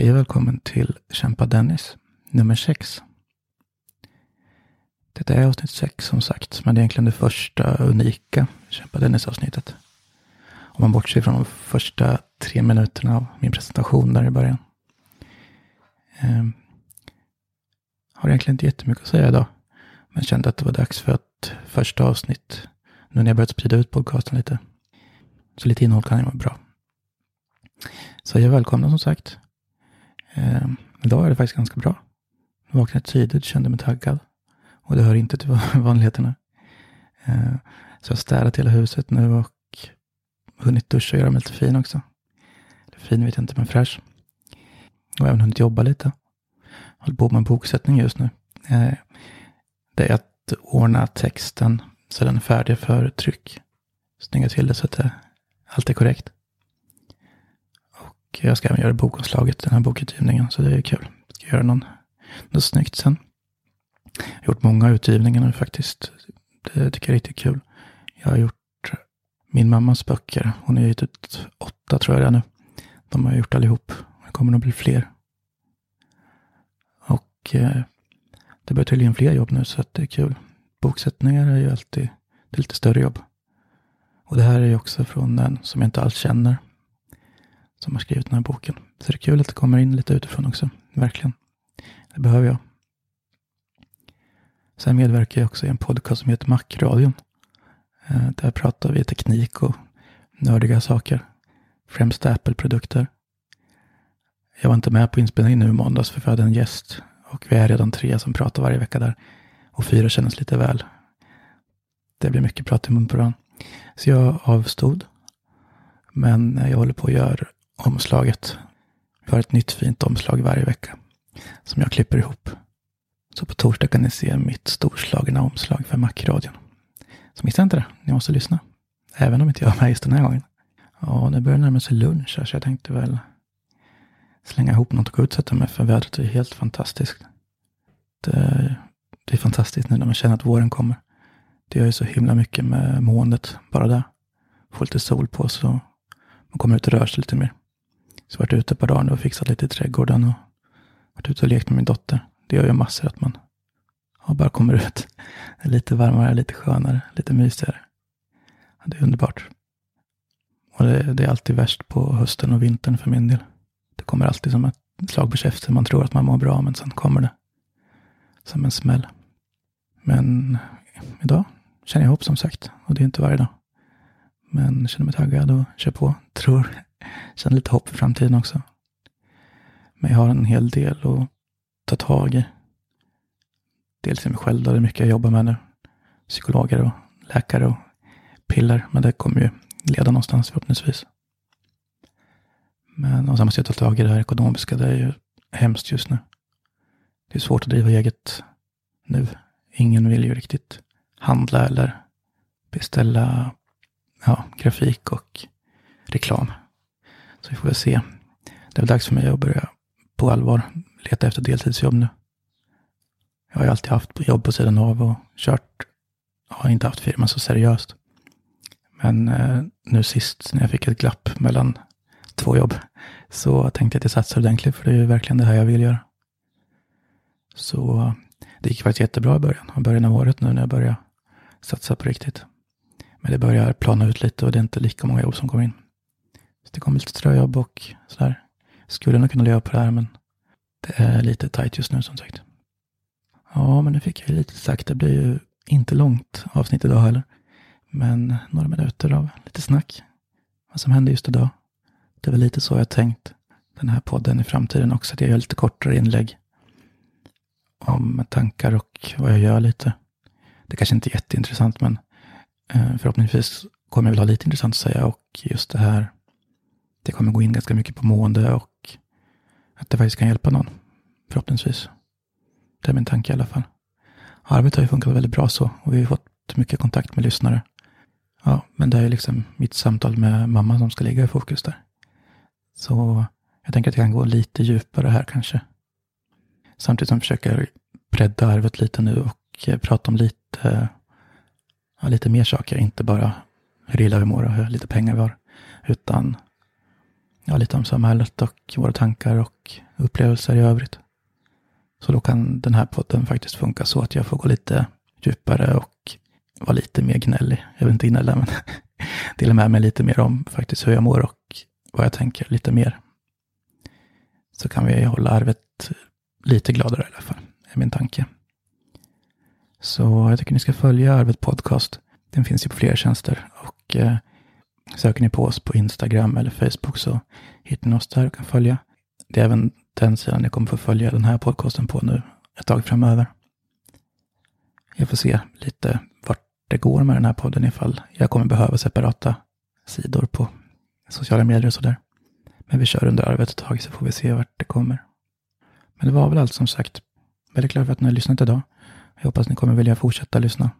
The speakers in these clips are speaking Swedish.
Hej och välkommen till Kämpa Dennis, nummer 6. Detta är avsnitt 6 som sagt, men det är egentligen det första unika Kämpa Dennis-avsnittet. Om man bortser från de första tre minuterna av min presentation där i början. Ehm, har egentligen inte jättemycket att säga idag, men kände att det var dags för ett första avsnitt nu när jag börjat sprida ut podcasten lite. Så lite innehåll kan ju vara bra. Så jag välkomnar som sagt. Eh, idag är det faktiskt ganska bra. Jag vaknade tidigt, kände mig taggad. Och det hör inte till vanligheterna. Eh, så jag har städat hela huset nu och hunnit duscha och göra mig lite fin också. Fin vet jag inte, men fräsch. Och även hunnit jobba lite. Håller på med en boksättning just nu. Eh, det är att ordna texten så den är färdig för tryck. Snygga till det så att det, allt är korrekt. Och jag ska även göra bokomslaget, den här bokutgivningen, så det är kul. Jag ska göra någon, något snyggt sen. Jag har gjort många utgivningar nu faktiskt. Det tycker jag är riktigt kul. Jag har gjort min mammas böcker. Hon har gett ut åtta tror jag det är nu. De har jag gjort allihop. Det kommer nog bli fler. Och eh, det börjar tydligen fler jobb nu så att det är kul. Boksättningar är ju alltid det är lite större jobb. Och det här är ju också från en som jag inte alls känner som har skrivit den här boken. Så det är kul att det kommer in lite utifrån också. Verkligen. Det behöver jag. Sen medverkar jag också i en podcast som heter Macradion. Eh, där pratar vi teknik och nördiga saker. Främst Apple-produkter. Jag var inte med på inspelningen nu i måndags för vi hade en gäst. Och vi är redan tre som pratar varje vecka där. Och fyra känns lite väl. Det blir mycket prat i mun på varandra. Så jag avstod. Men jag håller på att göra omslaget. Vi har ett nytt fint omslag varje vecka som jag klipper ihop. Så på torsdag kan ni se mitt storslagna omslag för Macradion. Så missa inte det, ni måste lyssna. Även om inte jag är med just den här gången. Ja, det börjar närma sig lunch här, så jag tänkte väl slänga ihop något och gå ut och sätta mig, för vädret är helt fantastiskt. Det, det är fantastiskt nu när man känner att våren kommer. Det gör ju så himla mycket med måendet bara där. Få lite sol på så man kommer ut och rör sig lite mer. Så varit ute ett par dagar nu och fixat lite i trädgården och varit ute och lekt med min dotter. Det gör ju massor att man ja, bara kommer ut. Det är lite varmare, lite skönare, lite mysigare. Ja, det är underbart. Och det, det, är alltid värst på hösten och vintern för min del. Det kommer alltid som ett slag på käften. Man tror att man mår bra, men sen kommer det som en smäll. Men idag känner jag hopp som sagt. Och det är inte varje dag. Men känner mig taggad och kör på. Tror, känner lite hopp för framtiden också. Men jag har en hel del att ta tag i. Dels i mig själv, då det är mycket jag jobbar med nu. Psykologer och läkare och piller. Men det kommer ju leda någonstans förhoppningsvis. Men och sen måste jag ta tag i det här ekonomiska. Det är ju hemskt just nu. Det är svårt att driva eget nu. Ingen vill ju riktigt handla eller beställa ja, grafik och reklam. Så vi får väl se. Det är väl dags för mig att börja på allvar leta efter deltidsjobb nu. Jag har ju alltid haft jobb på sidan av och kört, jag har inte haft firma så seriöst. Men eh, nu sist när jag fick ett glapp mellan två jobb så tänkte jag att jag satsar ordentligt för det är ju verkligen det här jag vill göra. Så det gick faktiskt jättebra i början, i början av året nu när jag började satsa på riktigt. Men det börjar plana ut lite och det är inte lika många jobb som kommer in. Så det kommer lite ströjobb och sådär. Skulle nog kunna leva på det här men det är lite tajt just nu som sagt. Ja, men nu fick jag lite sagt. Det blir ju inte långt avsnitt idag heller. Men några minuter av lite snack. Vad som hände just idag. Det var lite så jag tänkt den här podden i framtiden också. Att jag gör lite kortare inlägg. Om tankar och vad jag gör lite. Det kanske inte är jätteintressant men eh, förhoppningsvis kommer jag väl ha lite intressant att säga och just det här. Det kommer gå in ganska mycket på mående och att det faktiskt kan hjälpa någon. Förhoppningsvis. Det är min tanke i alla fall. Arbetet har ju funkat väldigt bra så och vi har fått mycket kontakt med lyssnare. Ja, men det är liksom mitt samtal med mamma som ska ligga i fokus där. Så jag tänker att jag kan gå lite djupare här kanske. Samtidigt som jag försöker bredda arvet lite nu och eh, prata om lite ja, lite mer saker, inte bara hur illa vi mår och hur lite pengar vi har. Utan ja, lite om samhället och våra tankar och upplevelser i övrigt. Så då kan den här podden faktiskt funka så att jag får gå lite djupare och vara lite mer gnällig. Jag vill inte gnälla, men dela med mig lite mer om faktiskt hur jag mår och vad jag tänker lite mer. Så kan vi hålla arvet lite gladare i alla fall, är min tanke. Så jag tycker ni ska följa Arvet Podcast. Den finns ju på fler tjänster och eh, söker ni på oss på Instagram eller Facebook så hittar ni oss där och kan följa. Det är även den sidan ni kommer få följa den här podcasten på nu ett tag framöver. Jag får se lite vart det går med den här podden ifall jag kommer behöva separata sidor på sociala medier och sådär. Men vi kör under arvet ett tag så får vi se vart det kommer. Men det var väl allt som sagt. Väldigt glad för att ni har lyssnat idag. Jag hoppas ni kommer vilja fortsätta lyssna.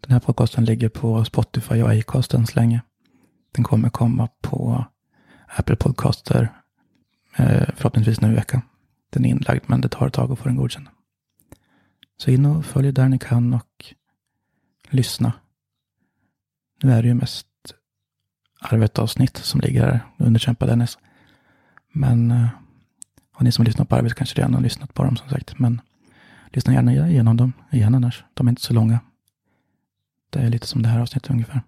Den här podcasten ligger på Spotify och Acast än så länge. Den kommer komma på Apple Podcaster eh, förhoppningsvis nu i veckan. Den är inlagd men det tar ett tag att få den godkänd. Så in och följ där ni kan och lyssna. Nu är det ju mest Arvet-avsnitt som ligger här. Underkämpa Dennis. Men eh, och ni som lyssnar på arbetet kanske redan har lyssnat på dem som sagt. Men lyssna gärna igenom dem igen annars. De är inte så långa. Det är lite som det här avsnittet ungefär.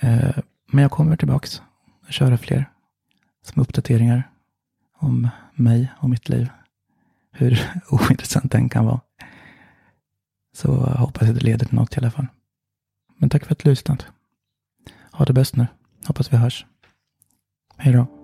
Eh, men jag kommer tillbaks och köra fler små uppdateringar om mig och mitt liv. Hur ointressant den kan vara. Så hoppas jag det leder till något i alla fall. Men tack för att du lyssnat. Ha det bäst nu. Hoppas vi hörs. Hej då.